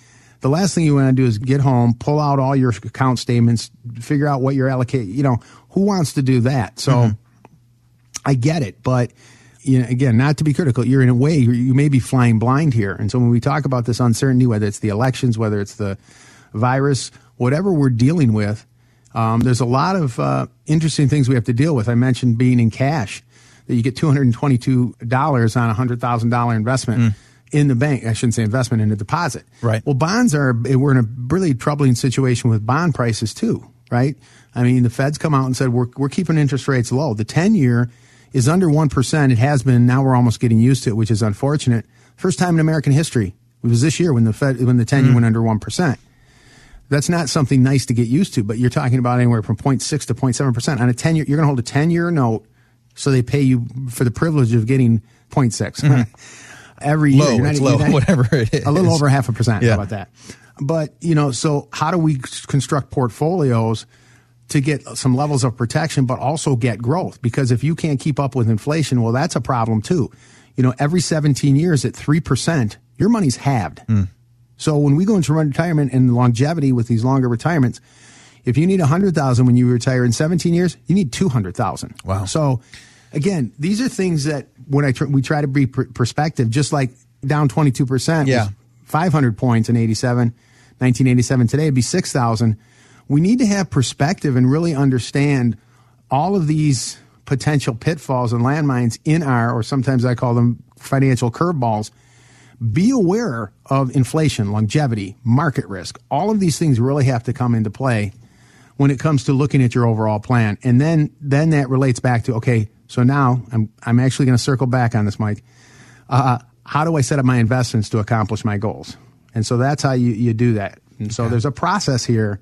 the last thing you want to do is get home pull out all your account statements figure out what you're allocating. you know who wants to do that so I get it, but you know, again, not to be critical, you're in a way you may be flying blind here. And so when we talk about this uncertainty, whether it's the elections, whether it's the virus, whatever we're dealing with, um, there's a lot of uh, interesting things we have to deal with. I mentioned being in cash, that you get two hundred and twenty-two dollars on a hundred thousand dollar investment. In the bank, I shouldn't say investment in a deposit. Right. Well, bonds are, we're in a really troubling situation with bond prices too, right? I mean, the Fed's come out and said we're, we're keeping interest rates low. The 10 year is under 1%. It has been. Now we're almost getting used to it, which is unfortunate. First time in American history. It was this year when the Fed, when the 10 year mm-hmm. went under 1%. That's not something nice to get used to, but you're talking about anywhere from 0.6 to 0.7%. On a 10 year, you're going to hold a 10 year note so they pay you for the privilege of getting 0.6 mm-hmm. Every year. Low, You're not- it's you're low, *laughs* whatever it is. A little over half a percent. Yeah. How about that? But, you know, so how do we construct portfolios to get some levels of protection, but also get growth? Because if you can't keep up with inflation, well, that's a problem too. You know, every 17 years at 3%, your money's halved. Hmm. So when we go into retirement and longevity with these longer retirements, if you need 100,000 when you retire in 17 years, you need 200,000. Wow. So again, these are things that when I tr- we try to be pr- perspective, just like down 22%, Yeah. 500 points in 87, 1987 today it'd be 6,000. We need to have perspective and really understand all of these potential pitfalls and landmines in our, or sometimes I call them financial curveballs. Be aware of inflation, longevity, market risk. All of these things really have to come into play when it comes to looking at your overall plan. And then then that relates back to okay, so now I'm I'm actually going to circle back on this, Mike. Uh, how do I set up my investments to accomplish my goals? And so that's how you, you do that. And so there's a process here.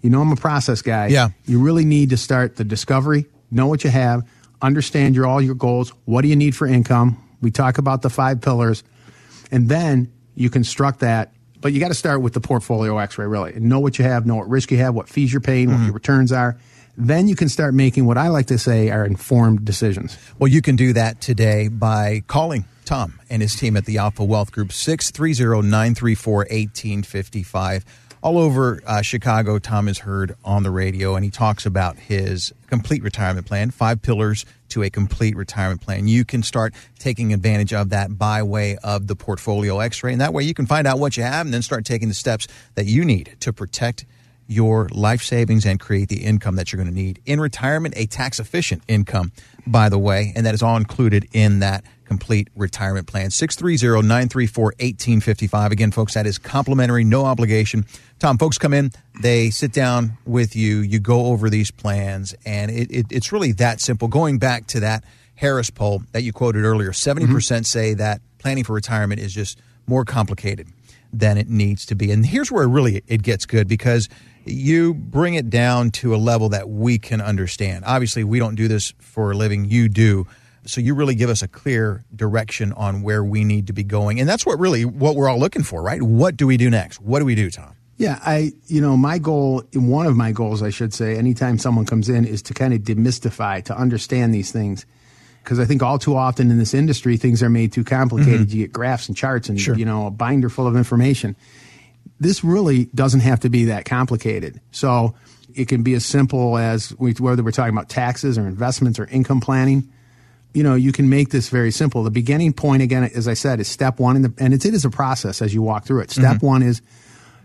You know, I'm a process guy. Yeah. You really need to start the discovery, know what you have, understand your all your goals. What do you need for income? We talk about the five pillars, and then you construct that. But you got to start with the portfolio X-ray, really, and know what you have, know what risk you have, what fees you're paying, what your returns are. Then you can start making what I like to say are informed decisions. Well, you can do that today by calling Tom and his team at the Alpha Wealth Group, 630 934 1855. All over uh, Chicago, Tom is heard on the radio, and he talks about his complete retirement plan, five pillars to a complete retirement plan. You can start taking advantage of that by way of the portfolio x ray, and that way you can find out what you have and then start taking the steps that you need to protect your life savings and create the income that you're going to need in retirement, a tax efficient income, by the way, and that is all included in that complete retirement plan. 630 934 1855. Again, folks, that is complimentary, no obligation. Tom, folks come in, they sit down with you, you go over these plans, and it, it, it's really that simple. Going back to that Harris poll that you quoted earlier, 70% mm-hmm. say that planning for retirement is just more complicated than it needs to be. And here's where really it gets good because you bring it down to a level that we can understand. Obviously, we don't do this for a living, you do. So you really give us a clear direction on where we need to be going. And that's what really what we're all looking for, right? What do we do next? What do we do, Tom? Yeah, I, you know, my goal, one of my goals, I should say, anytime someone comes in is to kind of demystify, to understand these things. Because I think all too often in this industry, things are made too complicated. Mm-hmm. You get graphs and charts and, sure. you know, a binder full of information. This really doesn't have to be that complicated. So it can be as simple as we, whether we're talking about taxes or investments or income planning you know, you can make this very simple. The beginning point, again, as I said, is step one, the, and it's, it is a process as you walk through it. Step mm-hmm. one is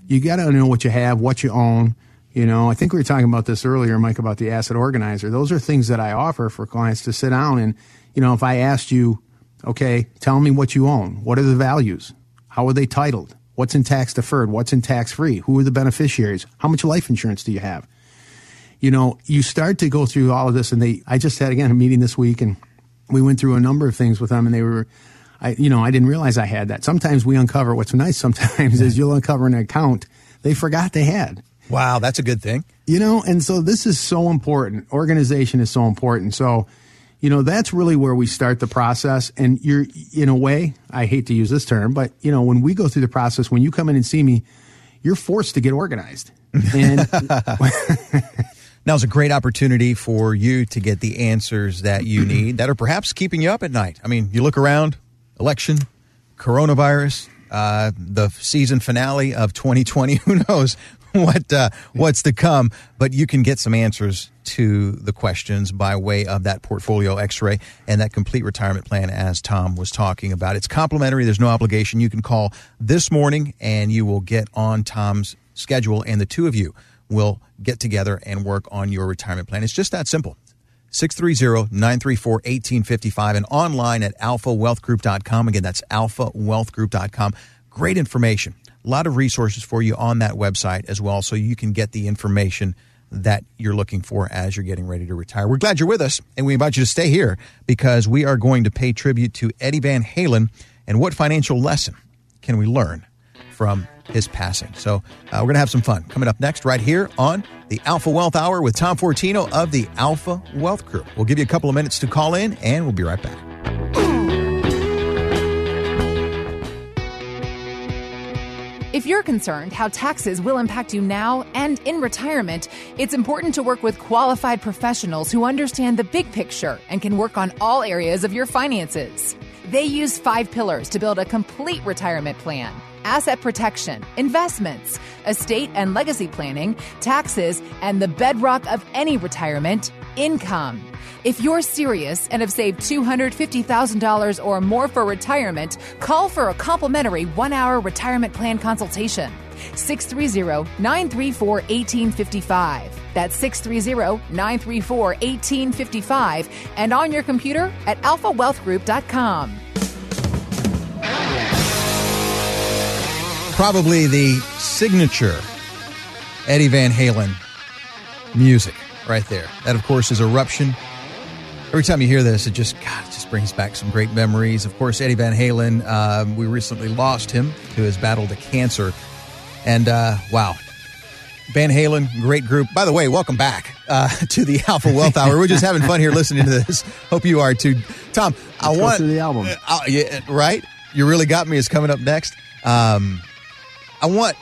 you got to know what you have, what you own. You know, I think we were talking about this earlier, Mike, about the asset organizer. Those are things that I offer for clients to sit down and, you know, if I asked you, okay, tell me what you own. What are the values? How are they titled? What's in tax deferred? What's in tax free? Who are the beneficiaries? How much life insurance do you have? You know, you start to go through all of this and they, I just had again a meeting this week and we went through a number of things with them and they were I, you know, I didn't realize I had that. Sometimes we uncover what's nice sometimes *laughs* is you'll uncover an account they forgot they had. Wow, that's a good thing. You know, and so this is so important. Organization is so important. So, you know, that's really where we start the process. And you're, in a way, I hate to use this term, but, you know, when we go through the process, when you come in and see me, you're forced to get organized. And *laughs* Now's a great opportunity for you to get the answers that you *clears throat* need that are perhaps keeping you up at night. I mean, you look around, election, coronavirus, uh, the season finale of 2020. *laughs* Who knows what uh, what's to come? But you can get some answers to the questions by way of that portfolio X-ray and that complete retirement plan, as Tom was talking about. It's complimentary. There's no obligation. You can call this morning, and you will get on Tom's schedule, and the two of you will get together and work on your retirement plan. It's just that simple. 630-934-1855 and online at alphawealthgroup.com. Again, that's alphawealthgroup.com. Great information. A lot of resources for you on that website as well, so you can get the information that you're looking for as you're getting ready to retire. We're glad you're with us, and we invite you to stay here because we are going to pay tribute to Eddie Van Halen and what financial lesson can we learn from his passing. So uh, we're going to have some fun coming up next, right here on the Alpha Wealth Hour with Tom Fortino of the Alpha Wealth Group. We'll give you a couple of minutes to call in, and we'll be right back. If you're concerned how taxes will impact you now and in retirement, it's important to work with qualified professionals who understand the big picture and can work on all areas of your finances. They use five pillars to build a complete retirement plan asset protection, investments, estate and legacy planning, taxes, and the bedrock of any retirement income. If you're serious and have saved $250,000 or more for retirement, call for a complimentary one hour retirement plan consultation. 630 934 1855. That's 630 934 1855 and on your computer at alphawealthgroup.com. probably the signature Eddie Van Halen music right there. That, of course, is Eruption. Every time you hear this, it just, God, it just brings back some great memories. Of course, Eddie Van Halen, uh, we recently lost him to his battle to cancer. And uh, wow, Van Halen, great group. By the way, welcome back uh, *laughs* to the Alpha Wealth Hour. We're just having fun here listening to this. *laughs* Hope you are too. Tom, Let's I want the album. Uh, yeah, right. You really got me. Is coming up next. Um, I want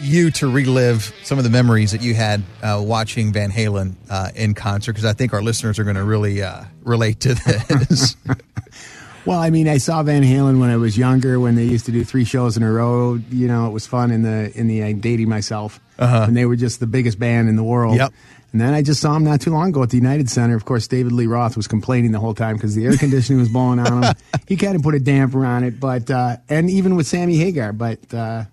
you to relive some of the memories that you had uh, watching Van Halen uh, in concert because I think our listeners are going to really uh, relate to this. *laughs* *laughs* well, I mean, I saw Van Halen when I was younger when they used to do three shows in a row. You know, it was fun in the in the I'm dating myself, uh-huh. and they were just the biggest band in the world. Yep. And then I just saw him not too long ago at the United Center. Of course, David Lee Roth was complaining the whole time because the air conditioning was blowing on him. *laughs* he kind of put a damper on it, but uh, and even with Sammy Hagar, but uh,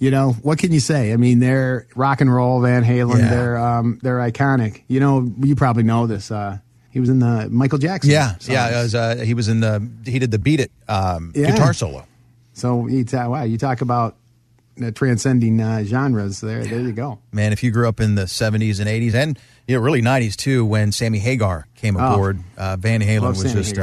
You know what can you say? I mean, they're rock and roll, Van Halen. Yeah. They're um, they're iconic. You know, you probably know this. Uh, he was in the Michael Jackson. Yeah, songs. yeah. It was, uh, he was in the he did the Beat It um, Yeah. guitar solo. So you talk, wow, you talk about uh, transcending uh, genres. There, there you go. Man, if you grew up in the '70s and '80s and you know really '90s too, when Sammy Hagar came Oh. aboard, uh, Van Halen Love was Sammy just.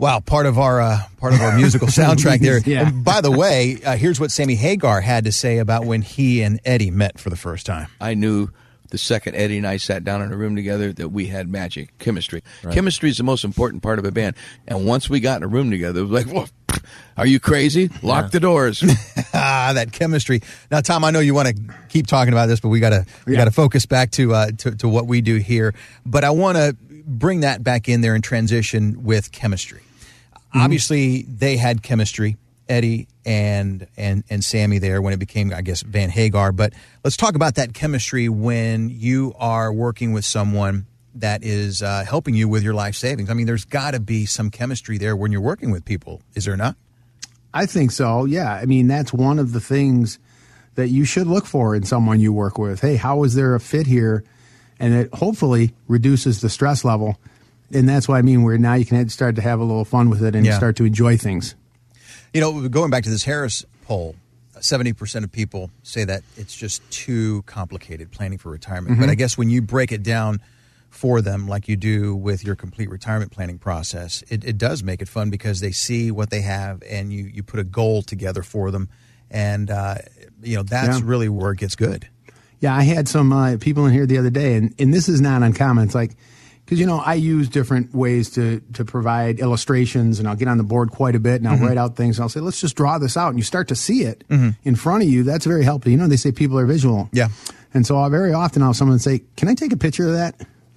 Hagar. Wow, part of our uh, part of our musical *laughs* soundtrack there. Yeah. And by the way, uh, here's what Sammy Hagar had to say about when he and Eddie met for the first time. I knew the second Eddie and I sat down in a room together that we had magic, chemistry. Chemistry is the most important part of a band. And once we got in a room together, it was like, Whoa, are you crazy? Lock the doors. *laughs* ah, that chemistry. Now, Tom, I know you want to keep talking about this, but we got to we Yeah. got to focus back to, uh, to to what we do here. But I want to bring that back in there and transition with chemistry. Obviously, they had chemistry, Eddie and and and Sammy there when it became, I guess, Van Hagar. But let's talk about that chemistry when you are working with someone that is uh, helping you with your life savings. I mean, there's got to be some chemistry there when you're working with people, is there not? I think so. Yeah. I mean, that's one of the things that you should look for in someone you work with. Hey, how is there a fit here? And it hopefully reduces the stress level. And that's what I mean, where now you can start to have a little fun with it and Yeah. start to enjoy things. You know, going back to this Harris poll, 70% of people say that it's just too complicated planning for retirement. But Mhm. I guess when you break it down for them, like you do with your complete retirement planning process, it, it does make it fun because they see what they have and you, you put a goal together for them. And, uh, you know, that's Yeah. really where it gets good. Yeah, I had some uh, people in here the other day, and, and this is not uncommon. It's like, because, you know, I use different ways to, to provide illustrations, and I'll get on the board quite a bit, and I'll Mhm. write out things, and I'll say, let's just draw this out. And you start to see it Mhm. in front of you. That's very helpful. You know, they say people are visual. Yeah. And so I'll very often I'll have someone say, can I take a picture of that?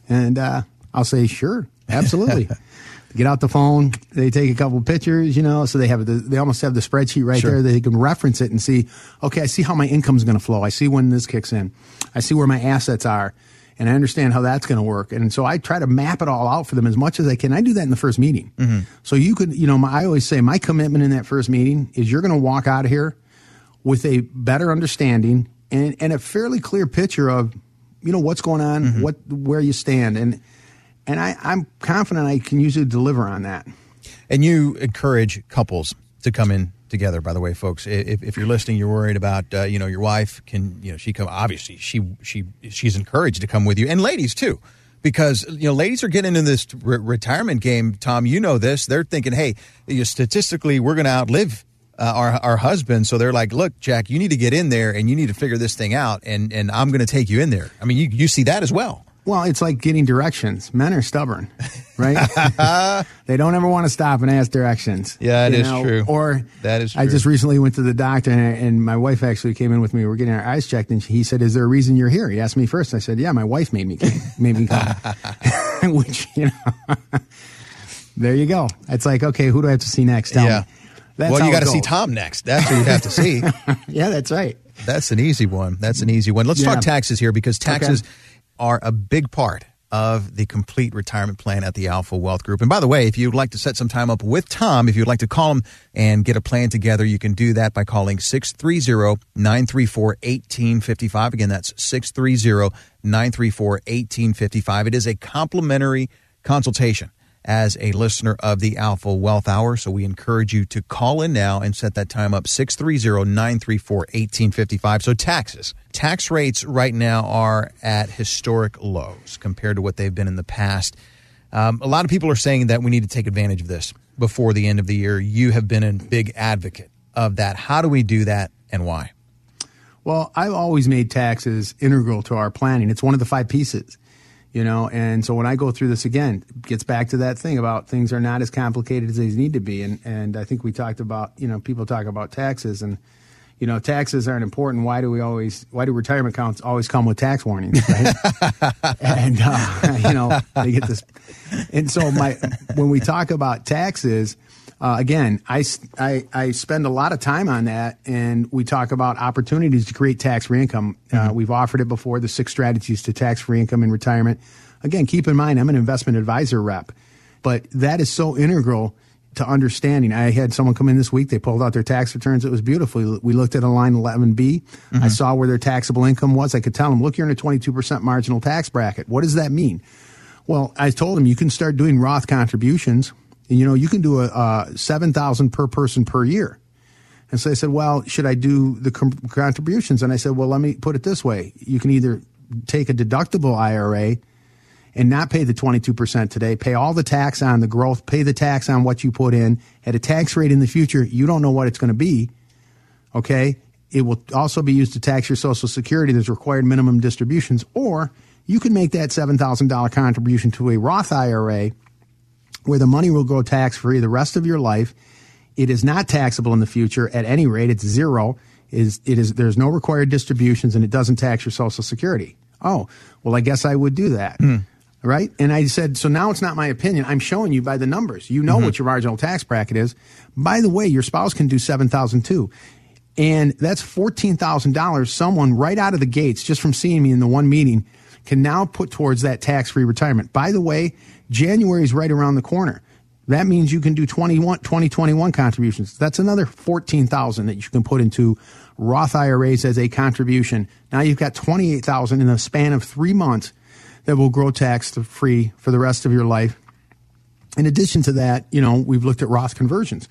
And uh, I'll say, sure, absolutely. *laughs* Get out the phone. They take a couple pictures, you know, so they have the, they almost have the spreadsheet right Sure. there. They can reference it and see, okay, I see how my income's going to flow. I see when this kicks in. I see where my assets are, and I understand how that's going to work. And so I try to map it all out for them as much as I can. I do that in the first meeting. Mm-hmm. So you could, you know, my, I always say my commitment in that first meeting is you're going to walk out of here with a better understanding and, and a fairly clear picture of, you know, what's going on, mm-hmm. what where you stand, and and I, I'm confident I can usually deliver on that. And you encourage couples to come in together. By the way, folks, if, if you're listening, you're worried about uh, you know your wife can you know she come obviously she she she's encouraged to come with you, and ladies too, because you know ladies are getting in this re- retirement game. Tom, you know this. They're thinking, hey, you know, statistically, we're going to outlive. Uh, our our husband, so they're like, look, Jack, you need to get in there and you need to figure this thing out, and and I'm going to take you in there. I mean, you you see that as well. Well, it's like getting directions. Men are stubborn, right? *laughs* they don't ever want to stop and ask directions. Yeah, it you is true. Or That is True. I just recently went to the doctor, and, and my wife actually came in with me. We're getting our eyes checked, and he said, "Is there a reason you're here?" He asked me first. I said, "Yeah, my wife made me come, made me come." *laughs* *laughs* Which you know, there you go. It's like, okay, who do I have to see next? Tell Yeah. well, you got to see. Tom next. That's what you have to see. yeah, that's right. That's an easy one. That's an easy one. Let's Yeah. talk taxes here because taxes Okay. Are a big part of the complete retirement plan at the Alpha Wealth Group. And by the way, if you'd like to set some time up with Tom, if you'd like to call him and get a plan together, you can do that by calling 630-934-1855. Again, that's 630-934-1855. It is a complimentary consultation as a listener of the Alpha Wealth Hour. So we encourage you to call in now and set that time up 630-934-1855. So taxes. Tax rates right now are at historic lows compared to what they've been in the past. Um, a lot of people are saying that we need to take advantage of this before the end of the year. You have been a big advocate of that. How do we do that and why? Well, I've always made taxes integral to our planning. It's one of the five pieces, you know. And so when I go through this again, it gets back to that thing about things are not as complicated as they need to be. And and I think we talked about, you know, people talk about taxes and you know, taxes aren't important. Why do we always? Why do retirement accounts always come with tax warnings? Right? *laughs* and uh, *laughs* you know, they get this. And so my when we talk about taxes, uh, again, I spend a lot of time on that, and we talk about opportunities to create tax free income. Uh, we've offered it before, the six strategies to tax free income in retirement. Again, keep in mind, I'm an investment advisor rep, but that is so integral to understanding. I had someone come in this week. They pulled out their tax returns. It was beautiful. We looked at a line 11B. I saw where their taxable income was. I could tell them, look, you're in a 22% marginal tax bracket. What does that mean? Well, I told them you can start doing Roth contributions. You know, you can do a, uh, a 7,000 per person per year. And so I said, well, should I do the com- contributions? And I said, well, let me put it this way. You can either take a deductible IRA and not pay the 22% today, pay all the tax on the growth, pay the tax on what you put in at a tax rate in the future. You don't know what it's going to be. Okay. It will also be used to tax your Social Security. There's required minimum distributions. Or you can make that $7,000 contribution to a Roth IRA where the money will go tax free the rest of your life. It is not taxable in the future at any rate. It's zero. Is it is there's no required distributions and it doesn't tax your Social Security. Oh, well, I guess I would do that. Hmm. Right? And I said, so now it's not my opinion. I'm showing you by the numbers. You know mm-hmm. what your marginal tax bracket is. By the way, your spouse can do 7,000 too. And that's $14,000 someone right out of the gates, just from seeing me in the one meeting, can now put towards that tax free retirement. By the way, January is right around the corner. That means you can do 21, 2021 contributions. That's another 14,000 that you can put into Roth IRAs as a contribution. Now you've got 28,000 in a span of three months that will grow tax free for the rest of your life. In addition to that, you know, we've looked at Roth conversions.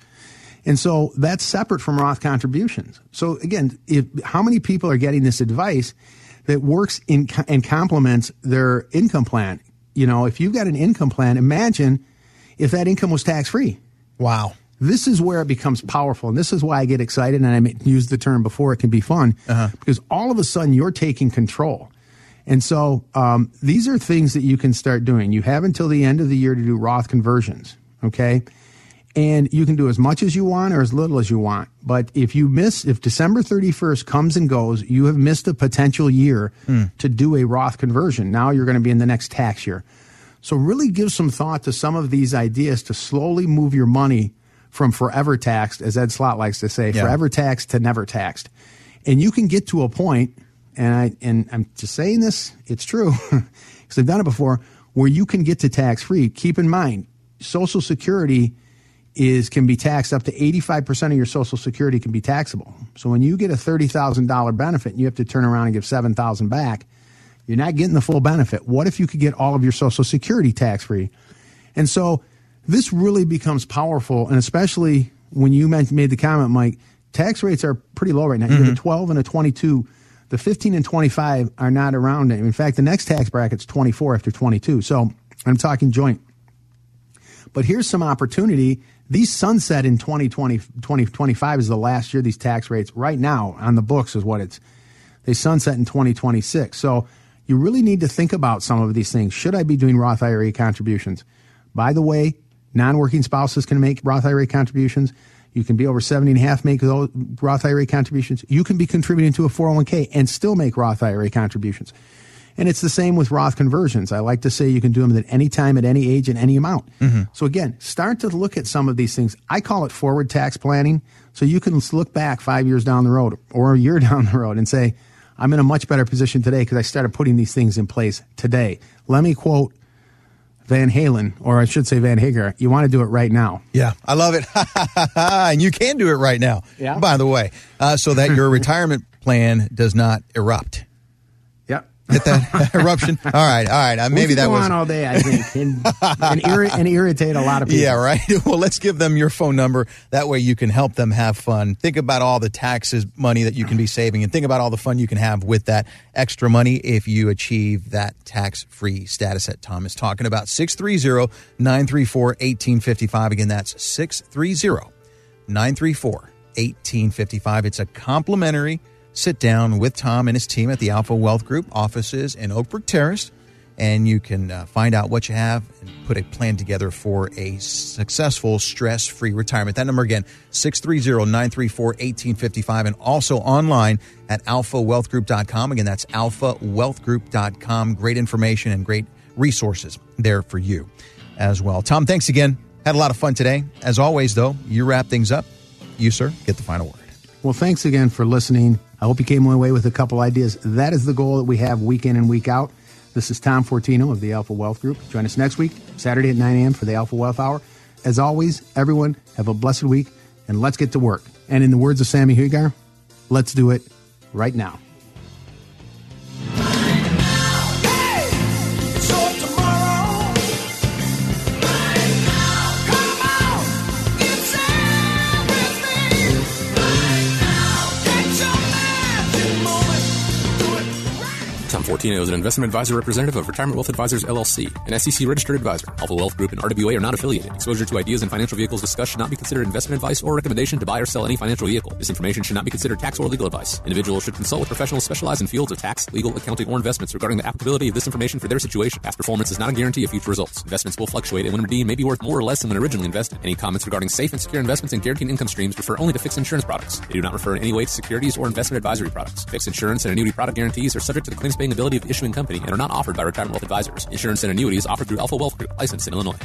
And so that's separate from Roth contributions. So again, if, how many people are getting this advice that works in and complements their income plan? You know, if you've got an income plan, imagine if that income was tax free. Wow. This is where it becomes powerful. And this is why I get excited. And I used the term before it can be fun because all of a sudden you're taking control. And so um, these are things that you can start doing. You have until the end of the year to do Roth conversions. Okay. And you can do as much as you want or as little as you want. But if you miss, if December 31st comes and goes, you have missed a potential year hmm. to do a Roth conversion. Now you're going to be in the next tax year. So really give some thought to some of these ideas to slowly move your money from forever taxed, as Ed Slott likes to say, Yeah. forever taxed to never taxed. And you can get to a point, and I and I'm just saying this, it's true, *laughs* because I've done it before, where you can get to tax free. Keep in mind, Social Security is can be taxed up to 85% of your social security can be taxable. So when you get a $30,000 benefit and you have to turn around and give 7,000 back, you're not getting the full benefit. What if you could get all of your social security tax free? And so this really becomes powerful and especially when you made the comment Mike, tax rates are pretty low right now. You have mm-hmm. a 12 and a 22. The 15 and 25 are not around. it. In fact, the next tax bracket's 24 after 22. So I'm talking joint. But here's some opportunity. These sunset in 2020, 2025 is the last year these tax rates right now on the books is what it's, they sunset in 2026. So you really need to think about some of these things. Should I be doing Roth IRA contributions? By the way, non-working spouses can make Roth IRA contributions. You can be over 70 and a half, make those Roth IRA contributions. You can be contributing to a 401k and still make Roth IRA contributions. And it's the same with Roth conversions. I like to say you can do them at any time, at any age, and any amount. So again, start to look at some of these things. I call it forward tax planning. So you can look back five years down the road or a year *laughs* down the road and say, I'm in a much better position today because I started putting these things in place today. Let me quote Van Halen, or I should say Van Hagar. You want to do it right now. Yeah, I love it. *laughs* and you can do it right now, Yeah. by the way, uh, so that your *laughs* retirement plan does not erupt. Get that *laughs* eruption? All right, all right. Uh, maybe that was on all day, I think, and, and, irri- and irritate a lot of people. Yeah, right. *laughs* Well, let's give them your phone number. That way you can help them have fun. Think about all the taxes money that you can be saving and think about all the fun you can have with that extra money if you achieve that tax free status that Tom is talking about. 630 934 1855. Again, that's 630 934 1855. It's a complimentary sit down with Tom and his team at the Alpha Wealth Group offices in Oakbrook Terrace and you can uh, find out what you have and put a plan together for a successful stress-free retirement. That number again, 630-934-1855 and also online at alphawealthgroup.com. Again, that's alphawealthgroup.com. Great information and great resources there for you as well. Tom, thanks again. Had a lot of fun today. As always, though, you wrap things up. You, sir, get the final word. Well, thanks again for listening. I hope you came away with a couple ideas. That is the goal that we have week in and week out. This is Tom Fortino of the Alpha Wealth Group. Join us next week, Saturday at 9 a.m. for the Alpha Wealth Hour. as always, everyone have a blessed week and let's get to work. And in the words of Sammy Hagar, let's do it right now. Fortino is an investment advisor representative of Retirement Wealth Advisors LLC, an SEC registered advisor. Alpha Wealth Group and RWA are not affiliated. Exposure to ideas and financial vehicles discussed should not be considered investment advice or recommendation to buy or sell any financial vehicle. This information should not be considered tax or legal advice. Individuals should consult with professionals specialized in fields of tax, legal, accounting, or investments regarding the applicability of this information for their situation. Past performance is not a guarantee of future results. Investments will fluctuate and when redeemed may be worth more or less than when originally invested. Any comments regarding safe and secure investments and guaranteed income streams refer only to fixed insurance products. They do not refer in any way to securities or investment advisory products. Fixed insurance and annuity product guarantees are subject to the claims paying ability of issuing company and are not offered by Retirement Wealth Advisors. Insurance and annuities offered through Alpha Wealth Group, licensed in Illinois.